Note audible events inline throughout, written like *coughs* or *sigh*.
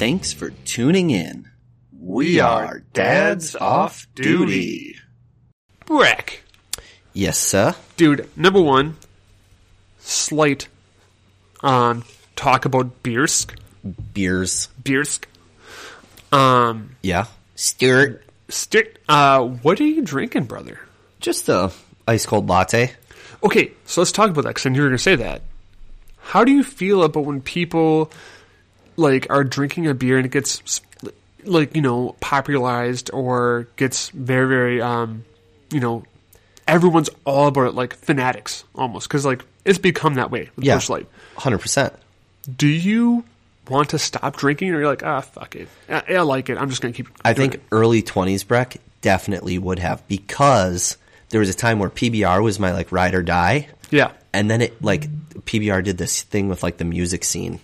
Thanks for tuning in. We are Dads Off Duty. Brick. Yes, sir. Dude, number one, slight um, talk about Biersk. Beers. Biersk. Um, Yeah. Stuart. stick. Uh, what are you drinking, brother? Just a ice cold latte. Okay, so let's talk about that because I knew you were going to say that. How do you feel about when people like are drinking a beer and it gets like you know popularized or gets very very um you know everyone's all about it like fanatics almost because like it's become that way with Yeah. Light. 100%. Do you want to stop drinking or you're like ah fuck it I, I like it I'm just going to keep. I think it. early 20s Breck definitely would have because there was a time where PBR was my like ride or die. yeah. And then it like PBR did this thing with like the music scene.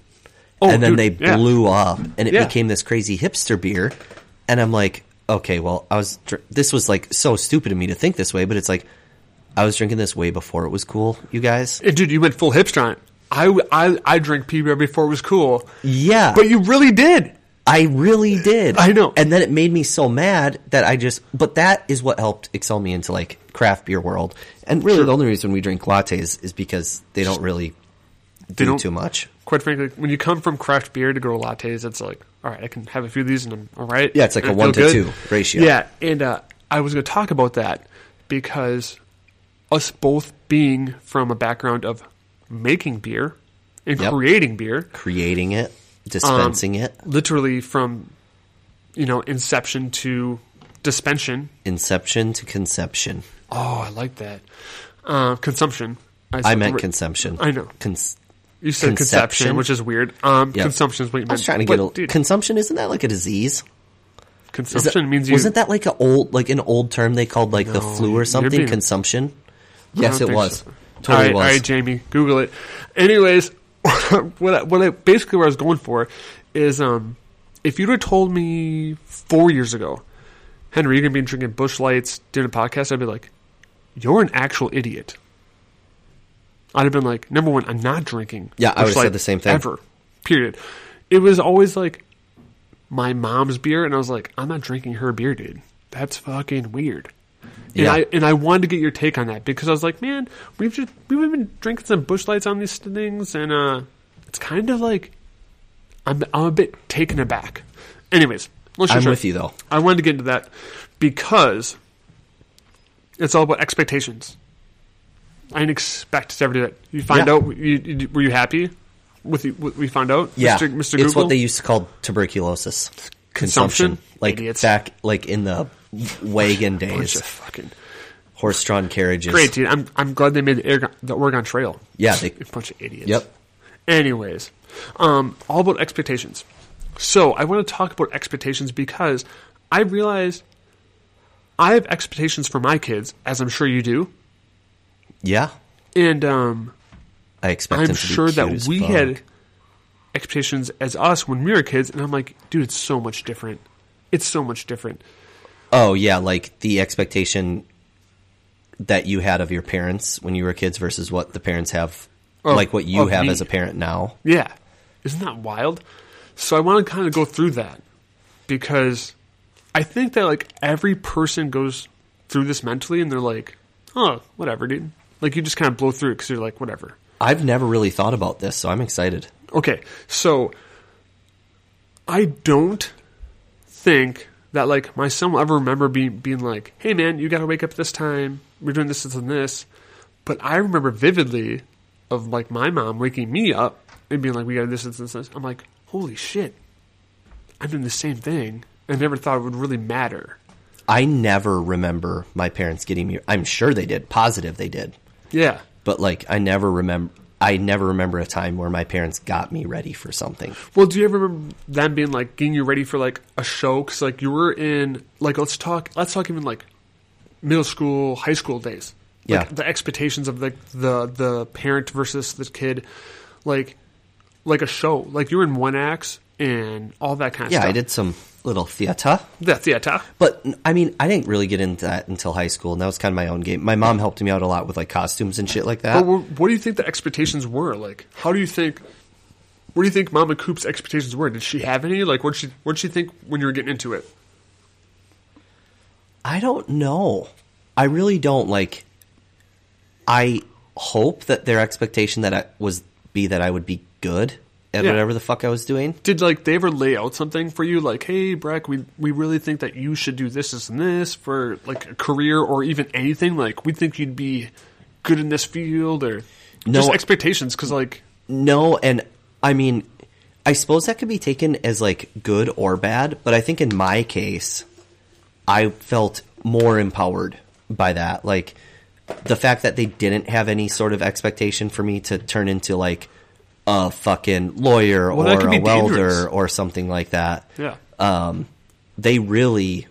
Oh, and then dude, they yeah. blew up and it Yeah. became this crazy hipster beer. And I'm like, okay, well, I was dr- this was like so stupid of me to think this way, but it's like I was drinking this way before it was cool, you guys. And dude, you went full hipster on it. I, I, I drank PBR before it was cool. Yeah. But you really did. I really did. I know. And then it made me so mad that I just, but that is what helped excel me into like craft beer world. And really Sure. the only reason we drink lattes is because they don't really do too much. Quite frankly, when you come from craft beer to go to lattes, it's like, all right, I can have a few of these and I'm all right. Yeah, it's like a one to good. two ratio. Yeah, and uh, I was going to talk about that because us both being from a background of making beer and Yep. creating beer, Creating it, dispensing it, literally from you know inception to dispension. inception to conception. Oh, I like that. Uh, consumption. I meant re- consumption. I know. Cons- You said conception, conception? which is weird. Um, Yep. Consumption is what you meant. I was trying to But, get a dude, consumption. Isn't that like a disease? Consumption that- means you. wasn't that like a old like an old term they called like the flu or something? being- Consumption. Yes, it was. so. Totally all right, was. All right, Jamie, Google it. Anyways, *laughs* what I, what I basically what I was going for is um, if you'd have told me four years ago, Henry, you're gonna be drinking Busch Lights doing a podcast, I'd be like, you're an actual idiot. I'd have been like, number one, I'm not drinking. Yeah, I would've said the same thing. Ever. Period. It was always like my mom's beer, and I was like, I'm not drinking her beer, dude. That's fucking weird. And Yeah. I and I wanted to get your take on that because I was like, man, we've just we've been drinking some Busch lights on these things, and uh, it's kind of like I'm I'm a bit taken aback. Anyways, let's I'm just with you though. I wanted to get into that because it's all about expectations. I didn't expect to ever do that. You find Yeah. out? You, you, were you happy with the, what we found out? Yeah, Mr. Mr. it's what they used to call tuberculosis. Consumption? Consumption, like Idiots. back, like in the wagon *laughs* Bunch days, of fucking horse-drawn carriages. great, dude. I'm I'm glad they made the, Oregon, the Oregon Trail. Yeah, they, A bunch of idiots. Yep. Anyways, um, all about expectations. So I want to talk about expectations because I realized I have expectations for my kids, as I'm sure you do, yeah. and um, I expect I'm them to be sure that we fuck. had expectations as us when we were kids, and I'm like, dude, it's so much different. It's so much different. Oh yeah, like the expectation that you had of your parents when you were kids versus what the parents have, like what you have me. as a parent now. Yeah. Isn't that wild? So I want to kind of go through that because I think that like every person goes through this mentally and they're like, oh, whatever, dude. Like you just kind of blow through it because you're like, whatever. I've never really thought about this, so I'm excited. Okay. So I don't think that like my son will ever remember being, being like, hey man, you got to wake up this time. We're doing this, this, and this. But I remember vividly of like my mom waking me up and being like, we got to this, this, this, this. I'm like, holy shit. I'm doing the same thing. I never thought it would really matter. I never remember my parents getting me. I'm sure they did. Positive they did. Yeah. But like, I never remember. I never remember a time where my parents got me ready for something. Well, do you ever remember them being like getting you ready for like a show? Because like you were in like let's talk let's talk even like middle school, high school days. Like Yeah. the expectations of like the the parent versus the kid, like like a show. Like you were in one acts and all that kind of Yeah, stuff. Yeah, I did some little theater. The theater. But I mean, I didn't really get into that until high school, and that was kind of my own game. My mom helped me out a lot with like costumes and shit like that. But wh- what do you think the expectations were? Like, how do you think what do you think Mama Coop's expectations were? Did she have any? Like, what she what she think when you were getting into it? I don't know. I really don't like. I hope that their expectation that I was be that I would be good at Yeah. whatever the fuck I was doing. Did like they ever lay out something for you? Like, hey, Breck, we we really think that you should do this, this, and this for like a career or even anything. Like, we think you'd be good in this field or No. just expectations. Because like, No, and I mean, I suppose that could be taken as like good or bad, but I think in my case, I felt more empowered by that. Like the fact that they didn't have any sort of expectation for me to turn into like a fucking lawyer Well, or a welder dangerous. or something like that. yeah, Um, they really,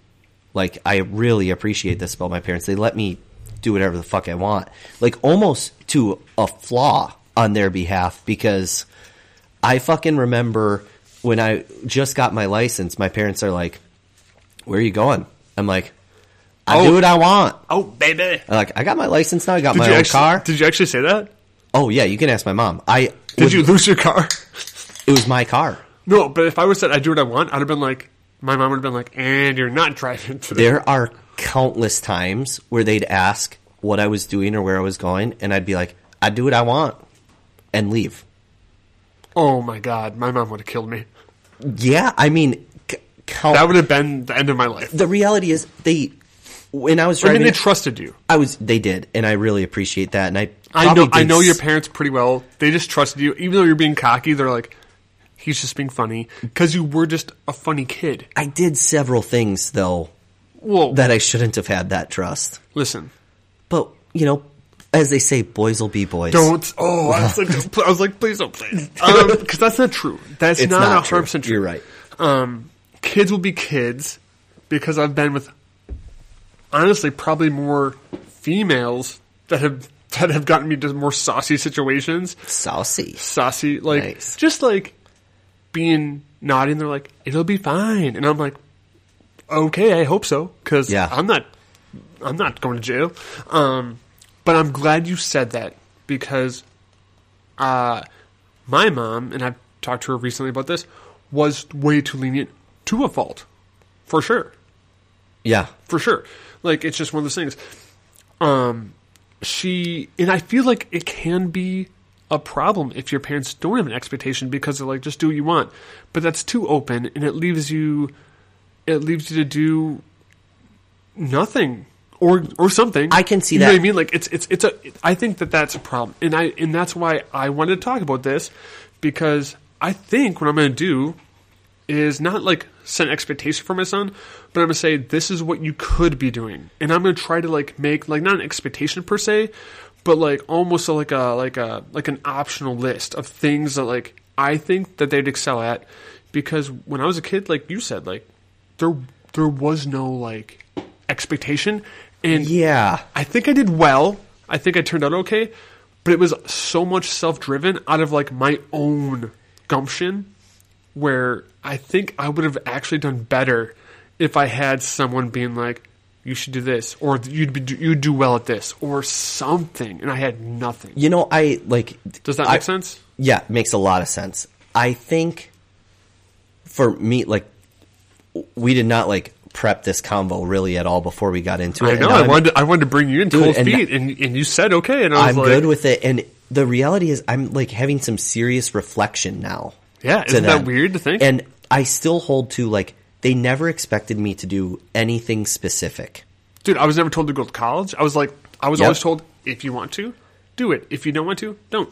like, I really appreciate this about my parents. They let me do whatever the fuck I want, like almost to a flaw on their behalf because I fucking remember when I just got my license, my parents are like, "Where are you going?" I'm like, "I Oh. do what I want." oh baby. I'm like, I got my license now. I got Did my own actually, car. Did you actually say that? oh yeah, you can ask my mom. I Did you lose your car? It was my car. no, but if I was said I do what I want, I'd have been like, my mom would have been like, and you're not driving today. There are countless times where they'd ask what I was doing or where I was going, and I'd be like, I do what I want and leave. Oh my god, my mom would have killed me. Yeah, I mean, c- count. That would have been the end of my life. the reality is, they when I was I driving, mean, they trusted you. I was they did, and I really appreciate that. And I I know. I know your parents pretty well. They just trusted you, even though you're being cocky. They're like, he's just being funny because you were just a funny kid. I did several things though that I shouldn't have had that trust. listen, But you know, as they say, boys will be boys. don't. Oh, I was *laughs* like, I was like, please don't say it. Um, because that's not true. That's It's not hundred true. percent true. You're right. Um, kids will be kids because I've been with honestly probably more females that have that have gotten me to more saucy situations. Saucy. saucy, like Nice. just like being naughty. And they're like, "It'll be fine," and I'm like, "Okay, I hope so," because Yeah. I'm not, I'm not going to jail. Um, but I'm glad you said that because, uh, my mom and I've talked to her recently about this was way too lenient to a fault, for sure Yeah. for sure. Like it's just one of those things. Um, she and I feel like it can be a problem if your parents don't have an expectation because they're like just do what you want, but that's too open and it leaves you, it leaves you to do nothing or or something. I can see you Know that. what I mean? Like it's it's it's a. I think that that's a problem, and I and that's why I wanted to talk about this because I think what I'm going to do is not like set an expectation for my son, but I'm gonna say this is what you could be doing, and I'm gonna try to like make like not an expectation per se, but like almost like a like a like an optional list of things that like I think that they'd excel at, because when I was a kid, like you said, like there there was no like expectation, and Yeah. I think I did well. I think I turned out okay, but it was so much self driven out of like my own gumption where I think I would have actually done better if I had someone being like, "You should do this," or "You'd be you'd do well at this," or something, and I had nothing. You know, I like. Does that I- make sense? Yeah, it makes a lot of sense. I think for me, like, we did not like prep this convo really at all before we got into it. I know. I wanted to, I wanted to bring you in Dude, cold and- feet, and and you said okay, and I was I'm like, good with it. And the reality is, I'm like having some serious reflection now. Yeah, isn't that weird to think? And I still hold to like they never expected me to do anything specific. Dude, I was never told to go to college. I was like, I was Yep. always told if you want to, do it. If you don't want to, don't.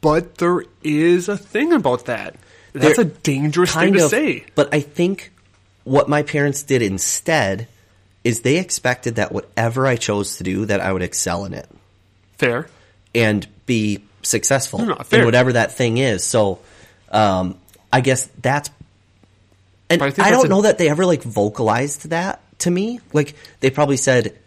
But there is a thing about that. That's There- a dangerous thing to of, say. But I think what my parents did instead is they expected that whatever I chose to do, that I would excel in it Fair. and be successful No, no, in whatever that thing is. So, um, I guess that's. And I I, don't a- know that they ever like vocalized that to me. Like they probably said,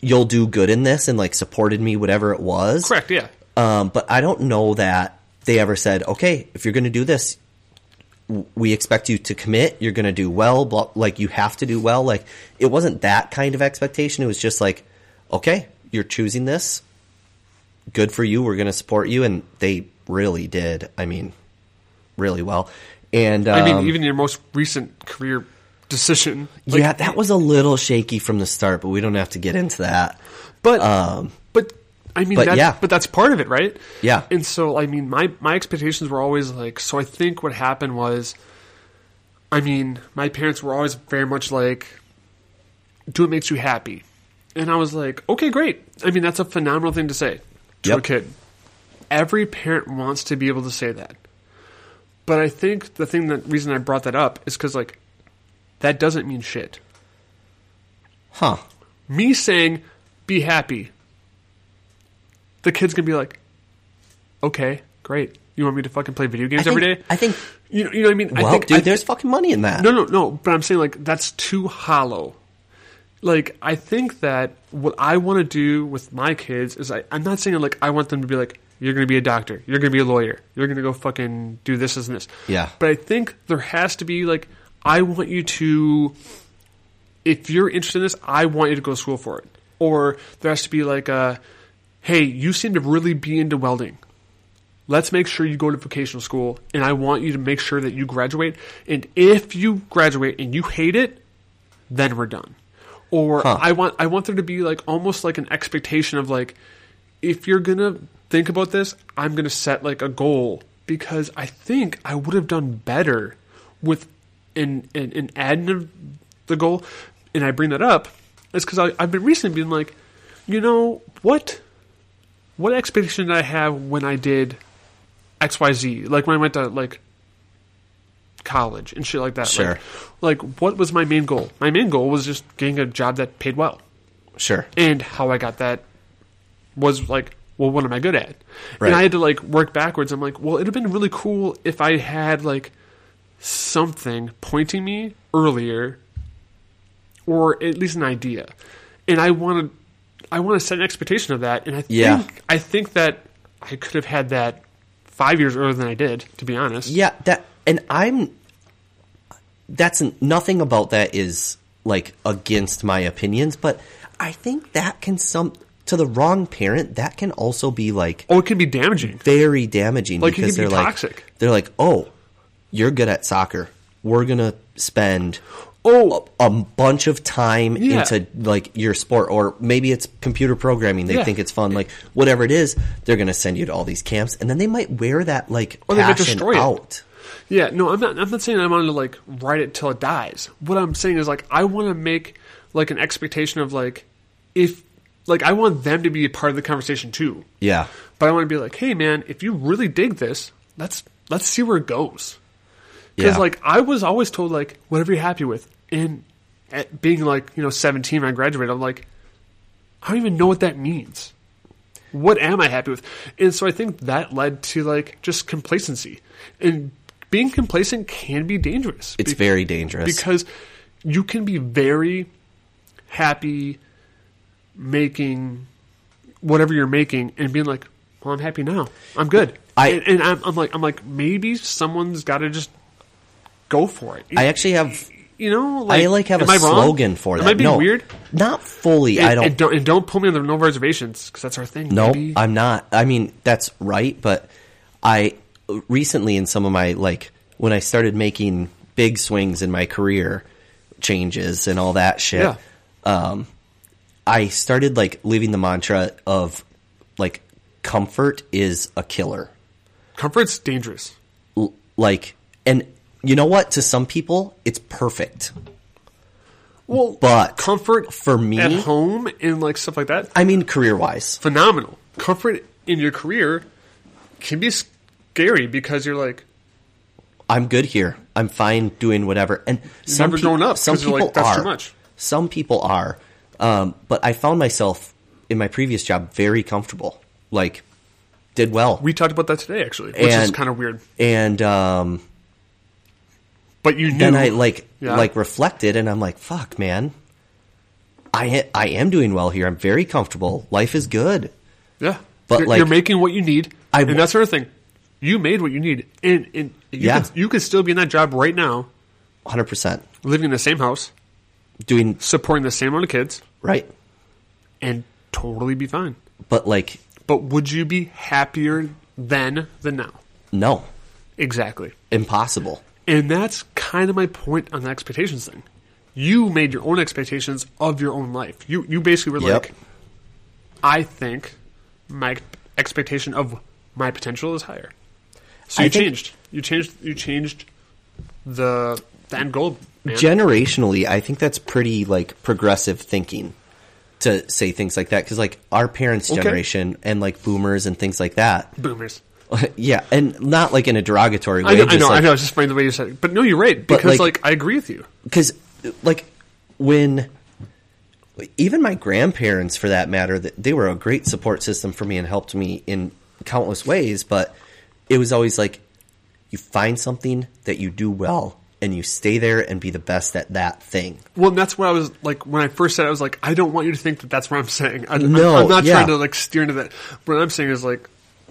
"You'll do good in this," and like supported me, whatever it was. Correct, yeah. Um, but I don't know that they ever said, okay, if you're going to do this, w- we expect you to commit. You're going to do well. Blah, like you have to do well. Like it wasn't that kind of expectation. It was just like, okay, you're choosing this. Good for you. We're going to support you. And they really did. I mean, really well. And um, I mean, even your most recent career decision. like- yeah, that was a little shaky from the start, but we don't have to get into that. But Um, but I mean, but that, yeah. but that's part of it, right? Yeah. And so, I mean, my my expectations were always like. So I think what happened was, I mean, my parents were always very much like, "Do what makes you happy," and I was like, "Okay, great." I mean, that's a phenomenal thing to say to Yep. a kid. Every parent wants to be able to say that, but I think the thing that reason I brought that up is because like, that doesn't mean shit. huh? me saying be happy the kid's gonna be like okay great you want me to fucking play video games I every think- day I think. you know, you know what i mean Well, i think dude, I- there's fucking money in that. no no no but i'm saying like that's too hollow like i think that what i want to do with my kids is I, i'm not saying like i want them to be like you're going to be a doctor you're going to be a lawyer you're going to go fucking do this this, and this Yeah. but i think there has to be like i want you to if you're interested in this, I want you to go to school for it. Or there has to be like a, hey, you seem to really be into welding. Let's make sure you go to vocational school, and I want you to make sure that you graduate. And if you graduate and you hate it, then we're done. Or Huh. I want I want there to be like almost like an expectation of like, if you're gonna think about this, I'm gonna set like a goal because I think I would have done better with an, an, in adding of the goal. And I bring that up is because I've been recently being like, you know what what expectation did I have when I did X Y Z? Like when I went to like college and shit like that. Sure. Like, like what was my main goal? My main goal was just getting a job that paid well. Sure. And how I got that was like, well, what am I good at? Right. And I had to like work backwards. I'm like, well, it'd have been really cool if I had like something pointing me earlier, or at least an idea. And I wanted, I want to set an expectation of that. And I Yeah. think, I think that I could have had that five years earlier than I did, to be honest. Yeah, that and I'm that's nothing about that is like against my opinions, but I think that can some to the wrong parent that can also be like Oh, it can be damaging. very damaging Like, because can they're be like they're like, "Oh, you're good at soccer. We're going to spend Oh, a bunch of time Yeah. into like your sport or maybe it's computer programming they Yeah. think it's fun like whatever it is they're going to send you to all these camps and then they might wear that like Or they passion destroy it. Yeah, no, I'm not. I'm not saying I want to like write it till it dies. What I'm saying is like I want to make like an expectation of like if like I want them to be a part of the conversation too. yeah But I want to be like, hey man, if you really dig this, let's let's see where it goes. Because Yeah. like I was always told like whatever you're happy with, and at being like you know 17 when I graduated, I'm like I don't even know what that means. What am I happy with? And so I think that led to like just complacency, and being complacent can be dangerous. it's very dangerous because you can be very happy making whatever you're making and being like, "Well, I'm happy now. I'm good." I- and, and I'm, I'm like, I'm like, maybe someone's got to just go for it. I actually have you know, I like have a I wrong? slogan for that. Am I being no, weird? Not fully. And, I don't. and don't and don't put me on the no reservations because that's our thing. no. I'm not. I mean, that's right, but I recently in some of my like when I started making big swings in my career changes and all that shit. Yeah. Um, I started like living the mantra of like comfort is a killer. Comfort's dangerous. L- like, and you know what? To some people, it's perfect. Well, But comfort for me- at home and like stuff like that, I mean, career wise. phenomenal. Comfort in your career can be scary because you're like, I'm good here. I'm fine doing whatever. And some never peop- grown up Some people like, "That's are. too much." Some people are. Um, but I found myself in my previous job very comfortable. Like, did well. we talked about that today actually, which is kind of weird. and um, But you knew. then I like Yeah. like reflected, and I'm like, "Fuck, man, I I am doing well here. I'm very comfortable. Life is good." yeah, but, you're, like- you're making what you need, I- and that sort of thing. You made what you need, and, and you Yeah. could, you could still be in that job right now, 100 percent living in the same house, doing supporting the same amount of kids, right. and totally be fine. But like, But would you be happier then than now. No, Exactly. impossible. And that's kind of my point on the expectations thing. You made your own expectations of your own life. You you basically were Yep. like, I think my expectation of my potential is higher. So I you think- changed. You changed. You changed the the end goal. Man. generationally, I think that's pretty like progressive thinking to say things like that because like our parents' Okay. generation and like boomers and things like that. Boomers. *laughs* yeah, and not like in a derogatory way. I know. I know. I like- know. It's just funny the way you said it. But no, you're right because like- like I agree with you. because like when even my grandparents for that matter that they were a great support system for me and helped me in countless ways but it was always like you find something that you do well and you stay there and be the best at that thing Well, and that's what I was like when I first said. it, I was like, I don't want you to think that that's what I'm saying. I, No, I'm not yeah. trying to like steer into that. What I'm saying is like,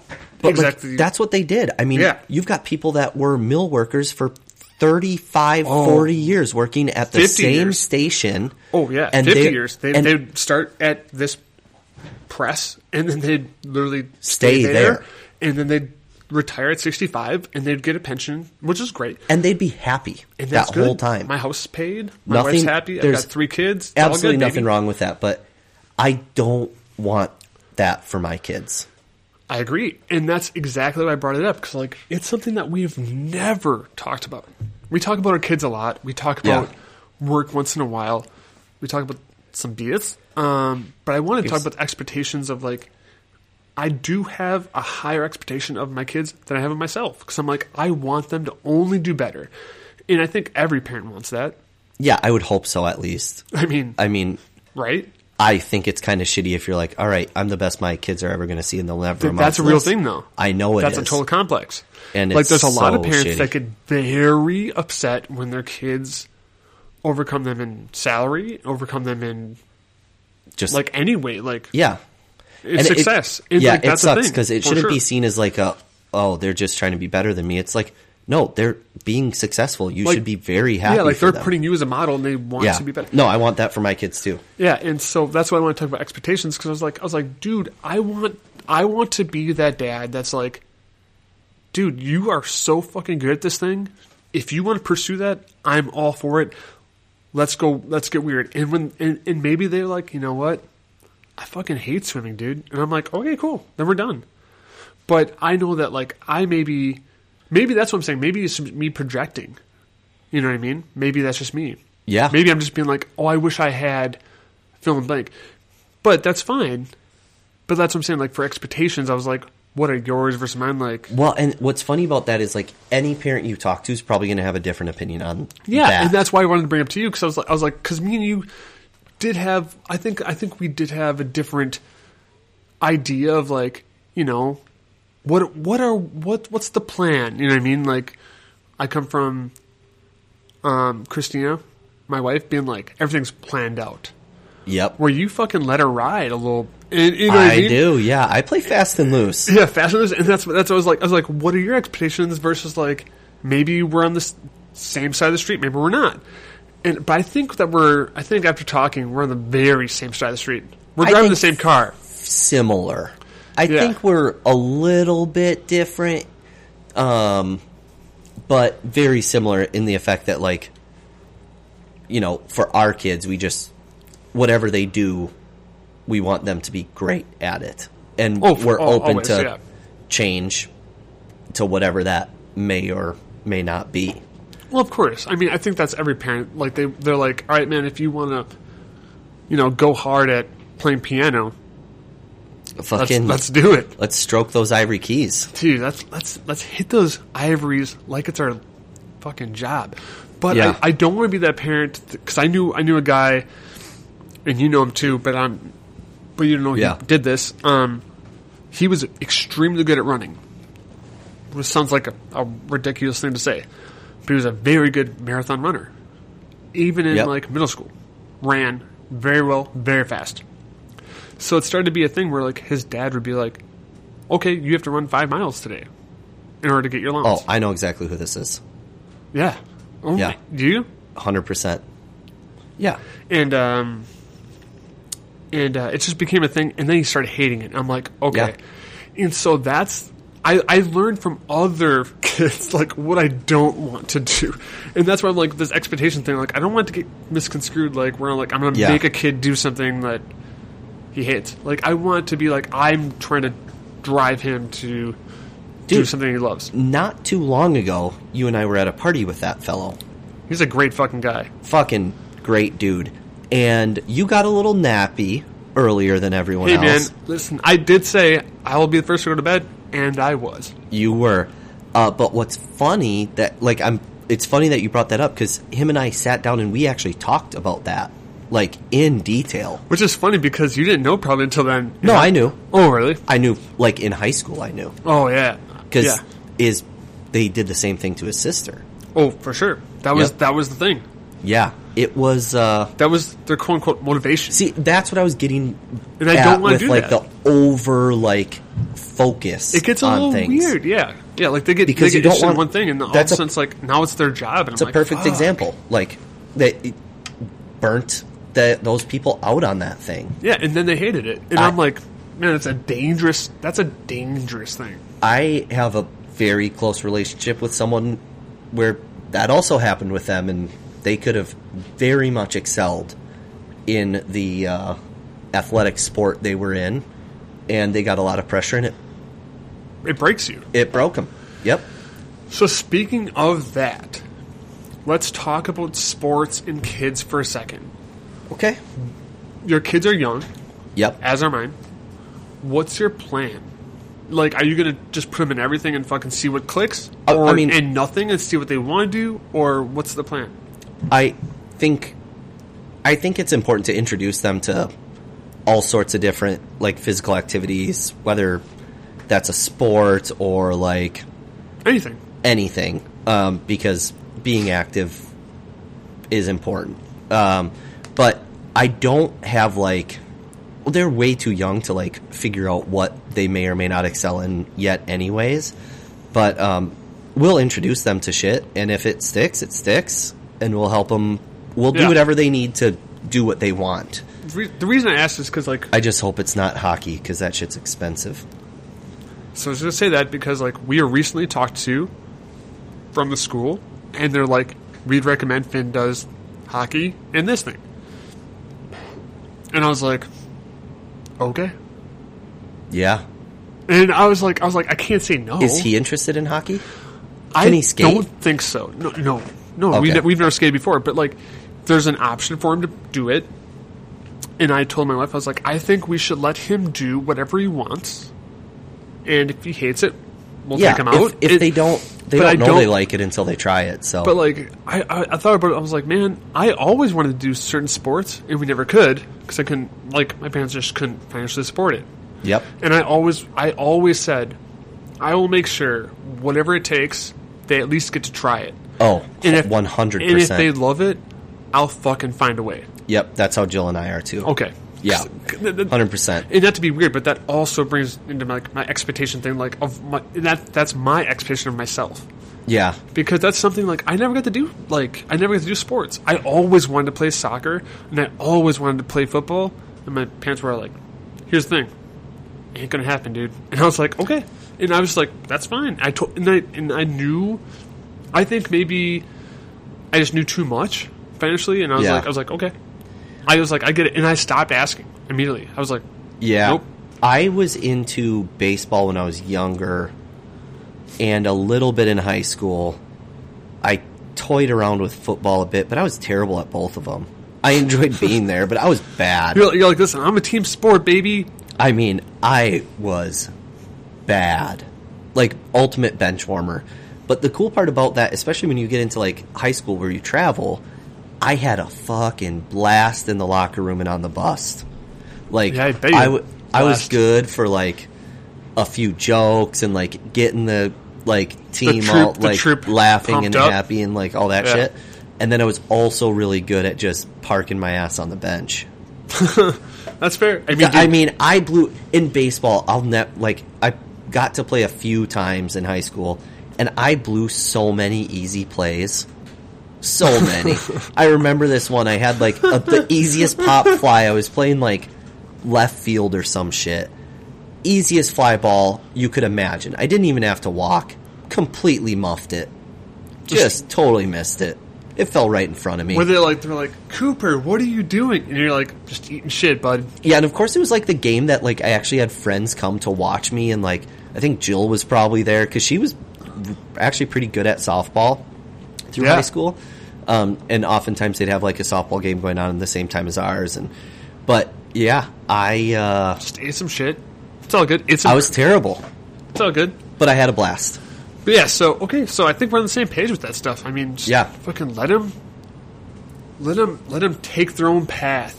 But like, exactly. that's what they did i mean Yeah. you've got people that were mill workers for 35 Oh. 40 years working at the same years. station Oh yeah, and fifty they- years. They they'd start at this press, and then they'd literally Stay stay, there. and then they'd retire at sixty-five, and they'd get a pension, which is great. and they'd be happy And that that's good. whole time My house is paid. My Nothing- wife's happy. I've got three kids. Absolutely good, nothing baby. wrong with that but i don't want that for my kids I agree, and that's exactly why I brought it up because like it's something that we've never talked about. We talk about our kids a lot. We talk about Yeah. work once in a while. We talk about some BS, um, but I want to talk about the expectations of like. I do have a higher expectation of my kids than I have of myself because I'm like I want them to only do better, and I think every parent wants that. Yeah, I would hope so at least. I mean, I mean, right? I think it's kind of shitty if you're like, all right, I'm the best my kids are ever going to see, and they'll never. amount That's a real this." thing, though. I know it That's a total complex. And like, it's there's a lot of parents shitty. that get very upset when their kids overcome them in salary, overcome them in Just like any way, like yeah, in And it- success. It's yeah, like, it sucks because it shouldn't sure. be seen as like a oh they're just trying to be better than me. It's like no, they're being successful. You Like- should be very happy. Yeah, like they're them. putting you as a model, and they want Yeah, to be better. no, I want that for my kids too. Yeah, and so that's why I want to talk about expectations because I was like, I was like, dude, I want, I want to be that dad that's like, dude, you are so fucking good at this thing. If you want to pursue that, I'm all for it. Let's go. Let's get weird. And when and, and maybe they're like, you know what, I fucking hate swimming, dude. And I'm like, okay, cool, then we're done. But I know that like I maybe, maybe that's what I'm saying. Maybe it's me projecting. You know what I mean? Maybe that's just me. Yeah. Maybe I'm just being like, oh, I wish I had fill in blank. But that's fine. But that's what I'm saying. Like for expectations, I was like, what are yours versus mine? Like, Well, and what's funny about that is like any parent you talk to is probably going to have a different opinion on yeah, that. and that's why I wanted to bring it up to you because I was like, I was like, because me and you did have, I think, I think we did have a different idea of like, you know, what what are what what's the plan? You know what I mean? Like, I come from um, Christina, my wife, being like, everything's planned out. yep, Where you fucking let her ride a little. And, you know I, I, mean? do. Yeah, I play fast and loose. Yeah, fashion is, and that's that's what I was like. I was like, what are your expectations versus like maybe we're on the same side of the street, maybe we're not. And but I think that we're. I think after talking, we're on the very same side of the street. We're driving the same car. Similar. I Yeah. think we're a little bit different, um, but very similar in the effect that like, you know, for our kids, we just whatever they do, we want them to be great at it, and Oh, we're oh, open always, to yeah. change to whatever that may or may not be. Well, of course. I mean, I think that's every parent. Like they they're like, all right, man, if you want to, you know, go hard at playing piano, let's, Fucking let's do it. let's stroke those ivory keys. dude. Let's let's let's hit those ivories like it's our fucking job. But Yeah. I, I don't want to be that parent because I knew I knew a guy, and you know him too. But I'm, but you don't know he Yeah. did this. Um, he was extremely good at running. Which sounds like a, a ridiculous thing to say, but he was a very good marathon runner. Even in Yep. like middle school, ran very well, very fast. So it started to be a thing where like his dad would be like, "Okay, you have to run five miles today in order to get your lunch. Oh. I know exactly who this is. yeah. Oh, Yeah. my- Do you? Hundred percent. Yeah. And um, and uh, it just became a thing. And then he started hating it. I'm like, okay. And so that's I, I learned from other kids *laughs* like what I don't want to do, and that's why I'm like this expectation thing. Like I don't want to get misconstrued. Like where I'm like I'm gonna Yeah. make a kid do something that he hates. Like I want to be like I'm trying to drive him to do something he loves. Not too long ago, you and I were at a party with that fellow. He's a great fucking guy. Fucking great dude. And you got a little nappy earlier than everyone Hey man, else. listen, I did say I will be the first to go to bed, and I was. You were. Uh, but what's funny that like I'm it's funny that you brought that up because him and I sat down and we actually talked about that like in detail. Which is funny because you didn't know probably until then. No, I knew. Oh really? I knew like in high school I knew Oh yeah. because yeah. is they did the same thing to his sister. Oh for sure. That was Yep. that was the thing. Yeah, it was. uh That was their quote unquote motivation. See, that's what I was getting. And I don't wanna with do like that. the over like focus. it gets a on little things. weird, yeah, yeah. Like they get Because they you get don't want- one thing, and all of a that's sudden it's like now it's their job. And It's a perfect example. Like that it burnt the, those people out on that thing. Yeah, and then they hated it, and I- I'm like, man, it's a dangerous. That's a dangerous thing. I have a very close relationship with someone where that also happened with them, and they could have very much excelled in the uh, athletic sport they were in, and they got a lot of pressure, and it It breaks you. it broke them. Yep. So speaking of that, let's talk about sports and kids for a second. Okay. Your kids are young, Yep. as are mine. What's your plan? Like, are you gonna just put them in everything and fucking see what clicks, Uh, or I mean- and nothing and see what they want to do, or what's the plan? I think I think it's important to introduce them to all sorts of different like physical activities, whether that's a sport or like Anything. anything, um, because being active is important. Um, but I don't have like well, they're way too young to like figure out what they may or may not excel in yet, anyways. But um, we'll introduce them to shit, and if it sticks, it sticks, and we'll help them. We'll do Yeah. whatever they need to do what they want. The re- the reason I asked is because, like, I just hope it's not hockey because that shit's expensive. So I was going to say that because like we were recently talked to from the school, and they're like, we'd recommend Finn does hockey and this thing, and I was like, okay, Yeah, and I was like, I was like, I can't say no. is he interested in hockey? I Can he skate? don't think so. No, no, no. We Okay. ne- we've never skated before, but like, there's an option for him to do it. And I told my wife, I was like, I think we should let him do whatever he wants, and if he hates it, we'll Yeah, take him if, out. if It- they don't, they don't I know don't- they like it until they try it. So, But like, I, I, I thought about it. I was like, man, I always wanted to do certain sports, and we never could because I couldn't. Like, my parents just couldn't financially support it. yep, And I always, I always said, I will make sure whatever it takes, they at least get to try it. Oh, And if 100%. and if they love it, I'll fucking find a way. Yep, that's how Jill and I are too. Okay. Yeah, hundred percent. And not to be weird, but that also brings into my, my expectation thing, like of my that that's my expectation of myself. Yeah, because that's something like I never got to do. Like I never got to do sports. I always wanted to play soccer, and I always wanted to play football. And my parents were like, "Here's the thing, ain't gonna happen, dude." And I was like, "Okay," and I was like, "That's fine." I told, and I and I knew, I think maybe I just knew too much financially, and I was Yeah. like, I was like, okay. I was like, I get it, and I stopped asking immediately. I was like, yeah. Nope. I was into baseball when I was younger, and a little bit in high school. I toyed around with football a bit, but I was terrible at both of them. I enjoyed *laughs* being there, but I was bad. you're, you're like, listen, I'm a team sport, baby. I mean, I was bad. Like ultimate bench warmer. But the cool part about that, especially when you get into like high school where you travel, I had a fucking blast in the locker room and on the bus. Like Yeah, I I, w- I was good for like a few jokes and like getting the like team troop- all the like laughing and up. happy and like all that Yeah. shit. And then I was also really good at just parking my ass on the bench. *laughs* That's fair. I mean, I mean, I blew in baseball. I'll net like I got to play a few times in high school, and I blew so many easy plays. So many. *laughs* I remember this one. I had like a, the easiest pop fly. I was playing like left field or some shit, easiest fly ball you could imagine. I didn't even have to walk. Completely muffed it. Just totally missed it. It fell right in front of me. Where they're like, they're like, Cooper, what are you doing? And you're like, just eating shit, bud. Yeah, and of course it was like the game that like I actually had friends come to watch me, and like I think Jill was probably there because she was actually pretty good at softball through Yeah. high school, um, and oftentimes they'd have like a softball game going on at the same time as ours, and but yeah, I uh, Just ate some shit. It's all good. It's, I was terrible, it's all good. but I had a blast. But yeah, so okay, so I think we're on the same page with that stuff. I mean, just Yeah. fucking let them, let them, let them take their own path.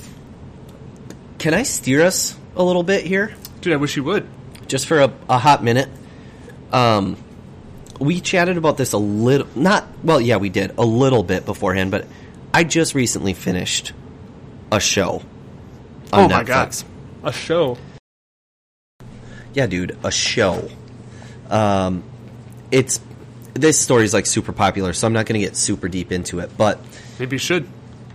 Can I steer us a little bit here? Dude, I wish you would. just for a, a hot minute. Um, we chatted about this a little, not well, yeah, we did a little bit beforehand, but I just recently finished a show on oh Netflix. my god, a show. Yeah, dude, a show. Um, it's this story is like super popular, so I'm not going to get super deep into it, but Maybe you should.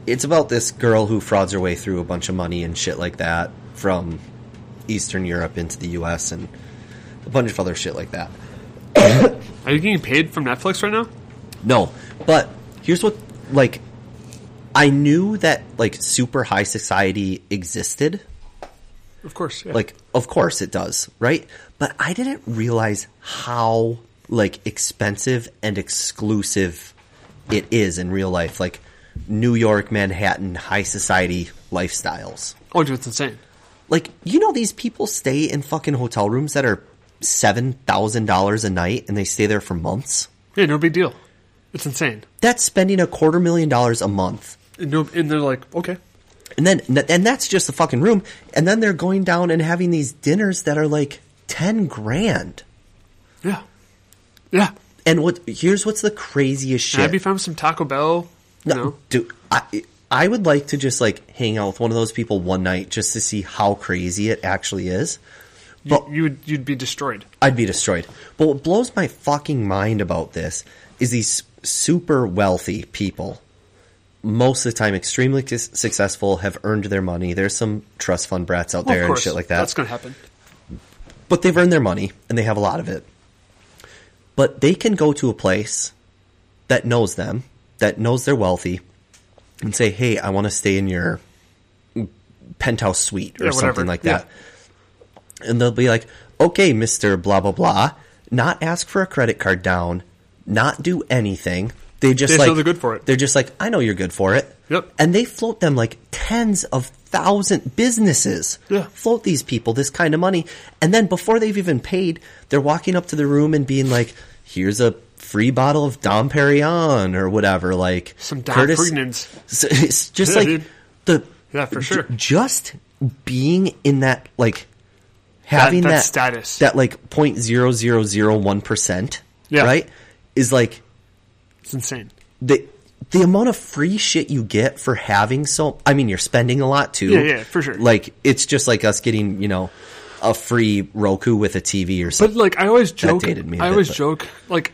it's about this girl who frauds her way through a bunch of money and shit like that from Eastern Europe into the U.S. and a bunch of other shit like that. *coughs* Are you getting paid from Netflix right now? No, but here's what like I knew that like super high society existed. Of course. Yeah. Like of course it does, right? But I didn't realize how like expensive and exclusive it is in real life like New York, Manhattan, high society lifestyles. oh, dude, it's insane. Like you know these people stay in fucking hotel rooms that are $7,000 a night and they stay there for months. Yeah, no big deal. It's insane. That's spending a quarter million dollars a month And, no, and they're like, okay, And then, and that's just the fucking room. And then they're going down and having these dinners that are like 10 grand. yeah, yeah. And what, here's what's the craziest And I'd shit. be fine with some Taco Bell. No, know, dude, I, I would like to just like hang out with one of those people one night just to see how crazy it actually is. But you, would you'd be destroyed. I'd be destroyed. But what blows my fucking mind about this is these super wealthy people, most of the time extremely successful, have earned their money. There's some trust fund brats out Well, there and shit like that. That's gonna happen. but they've earned their money and they have a lot of it. But they can go to a place that knows them, that knows they're wealthy, and say, "Hey, I want to stay in your penthouse suite or Yeah, something like Yeah. That." And they'll be like, "Okay, Mister Blah blah blah," not ask for a credit card down, not do anything. They just They like they're good for it. They're just like, "I know you're good for it." Yep. And they float them like tens of thousand businesses Yeah. float these people this kind of money. And then before they've even paid, they're walking up to the room and being like, here's a free bottle of Dom Perignon or whatever. Like Some Dom Curtis-. *laughs* It's just Yeah, like dude. the Yeah, for sure. just being in that like having that that, status. that like point zero zero zero one percent, Yeah. right, is like It's insane. the the amount of free shit you get for having so I mean you're spending a lot too. Yeah, yeah, for sure. Like it's just like us getting, you know, a free Roku with a TV or something. But like, I always joke. dated me a I bit, always but- joke like,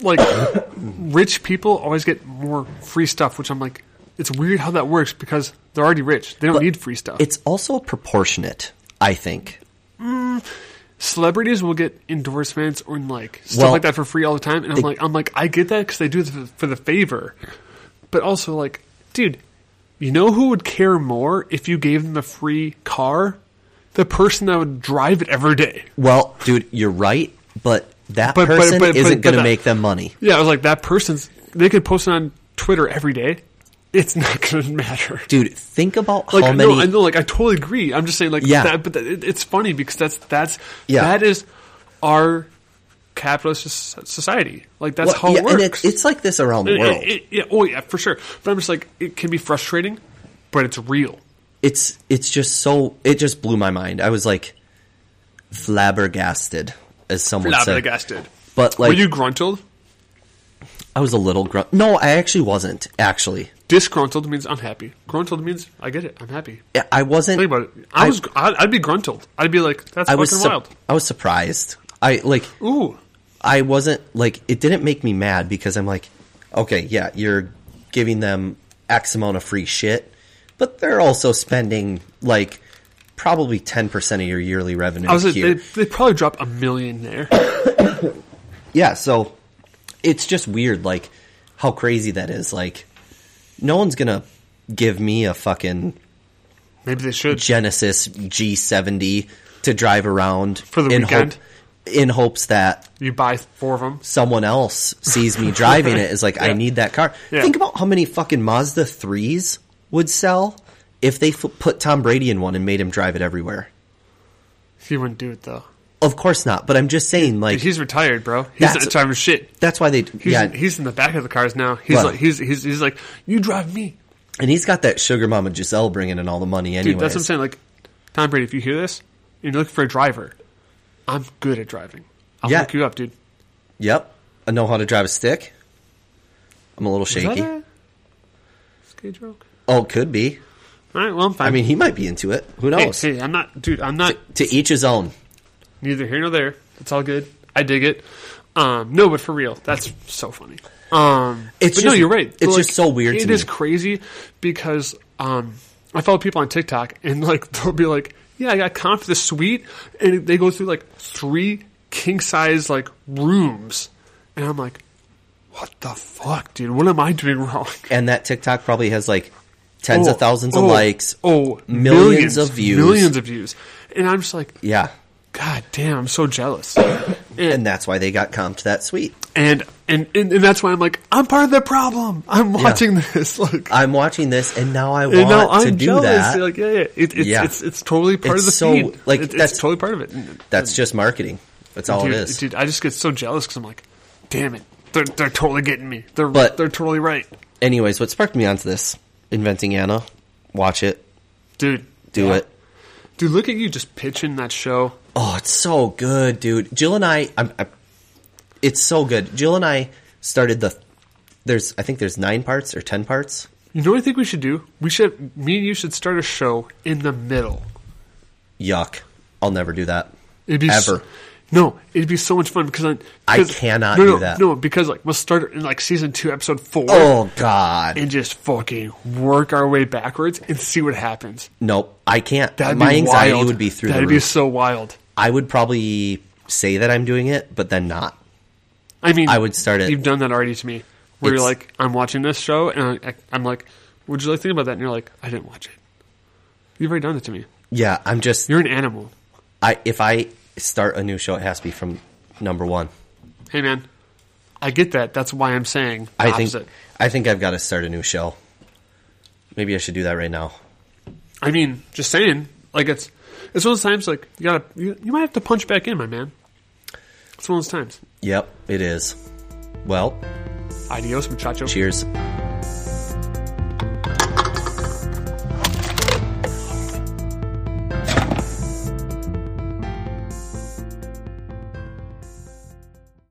like *coughs* rich people always get more free stuff, which I'm like, it's weird how that works because they're already rich. They don't But need free stuff. It's also proportionate, I think. Mm, celebrities will get endorsements or like stuff Well, like that for free all the time, and I'm like, I'm like, I get that because they do it for, the favor, but also like, dude, you know who would care more if you gave them a free car? The person that would drive it every day. Well, dude, you're right, but that but- person but- but- isn't going to make them money. Yeah, I was like, that person's. They could post it on Twitter every day. It's not going to matter. Dude, think about Like, how no, many I know, like, I totally agree. I'm just saying, like, Yeah. that, but that, it, it's funny because that's that's Yeah. that is our capitalist society. Like, that's Well, how yeah, it works. and it, it's like this around the world. yeah, oh yeah, for sure. But I'm just like, it can be frustrating, but it's real. it's it's just so it just blew my mind. I was like flabbergasted, as someone said. Flabbergasted. But like, Were you gruntled? I was a little grunt. No, I actually wasn't. Actually, Disgruntled means unhappy. Gruntled means I get it. I'm happy. Yeah, I wasn't. Think about it. I, was. I'd, I'd be gruntled. I'd be like, that's I fucking was. su- wild. I was surprised. I like. Ooh. I wasn't like. It didn't make me mad because I'm like, okay, yeah, you're giving them X amount of free shit, but they're also spending like probably ten percent of your yearly revenue. I was like, they, they probably drop a million there. *coughs* Yeah, so it's just weird, like how crazy that is. Like, no one's gonna give me a fucking Maybe they should. Genesis G70 to drive around For the in weekend? hope in hopes that You buy four of them. someone else sees me driving it is like I *laughs* need that car. Yeah. Think about how many fucking Mazda 3s would sell if they f- put Tom Brady in one and made him drive it everywhere. He wouldn't do it though. Of course not, but I'm just saying like He's retired, bro. He's That's- not driving shit. that's why they He's, yeah, he's in the back of the cars now. He's Well- like he's, he's he's like you drive me, and he's got that sugar mama Gisele bringing in all the money anyway. That's what I'm saying. Like Tom Brady, if you hear this, and you're looking for a driver, I'm good at driving. I'll Yeah. hook you up, dude. Yep. I know how to drive a stick. I'm a little Is that shaky. a skate joke? Oh, could be. All right, well I'm fine. I mean, he might be into it. Who hey, knows? hey, I'm not, dude. I'm not To each his own. Neither here nor there. It's all good. I dig it. Um, no, but for real, that's so funny. Um, It's but no, you're right. it's just so weird It is crazy because um, I follow people on TikTok and like *laughs* they'll be like, "Yeah, I got comp for the suite," and they go through like three king size like rooms, and I'm like, "What the fuck, dude? What am I doing wrong?" *laughs* And that TikTok probably has like tens Oh, of thousands oh, of likes. Oh, millions of views. millions of views, and I'm just like, Yeah. God damn, I'm so jealous. And that's why they got comped that suite. and and, and and that's why I'm like, I'm part of the problem. I'm watching this. *laughs* Like, I'm watching this and now I and want now I'm to do jealous. that. Like, yeah, yeah, it, it's Yeah. it's it's totally part It's of the so, feed. like, It- it's that's- totally part of it. That's just marketing. That's all dude, it is. dude. I just get so jealous because I'm like, damn it, they're they're totally getting me. They're But- they're totally right, Anyways, what sparked me onto this? Inventing Anna. Watch it. dude. Do Yeah. it. dude. Look at you just pitching that show. Oh, it's so good, dude. Jill and I, I'm, I, it's so good. Jill and I started the. There's, I think there's nine parts or ten parts. You know what I think we should do? We should me and you should start a show in the middle. Yuck! I'll never do that. It'd be Ever. s- no, it'd be so much fun because I, I cannot no, do no, that. No, because like we'll start in like season two, episode four. Oh God! and just fucking work our way backwards and see what happens. Nope, I can't. That'd My anxiety wild. would be through That'd be so wild. I would probably say that I'm doing it, but then not. I mean, I would start it- You've done that already to me, where you're like, I'm watching this show, and I, I'm like, "Would you like to think about that?" And you're like, "I didn't watch it." You've already done it to me. Yeah, I'm just. You're an animal. I if I start a new show, it has to be from number one. Hey, man, I get that. That's why I'm saying I think. opposite. I think I've got to start a new show. Maybe I should do that right now. I mean, just saying. Like it's it's one of those times like you gotta you, you might have to punch back in, my man. It's one of those times. Yep, it is. Well, Adios, muchacho. cheers.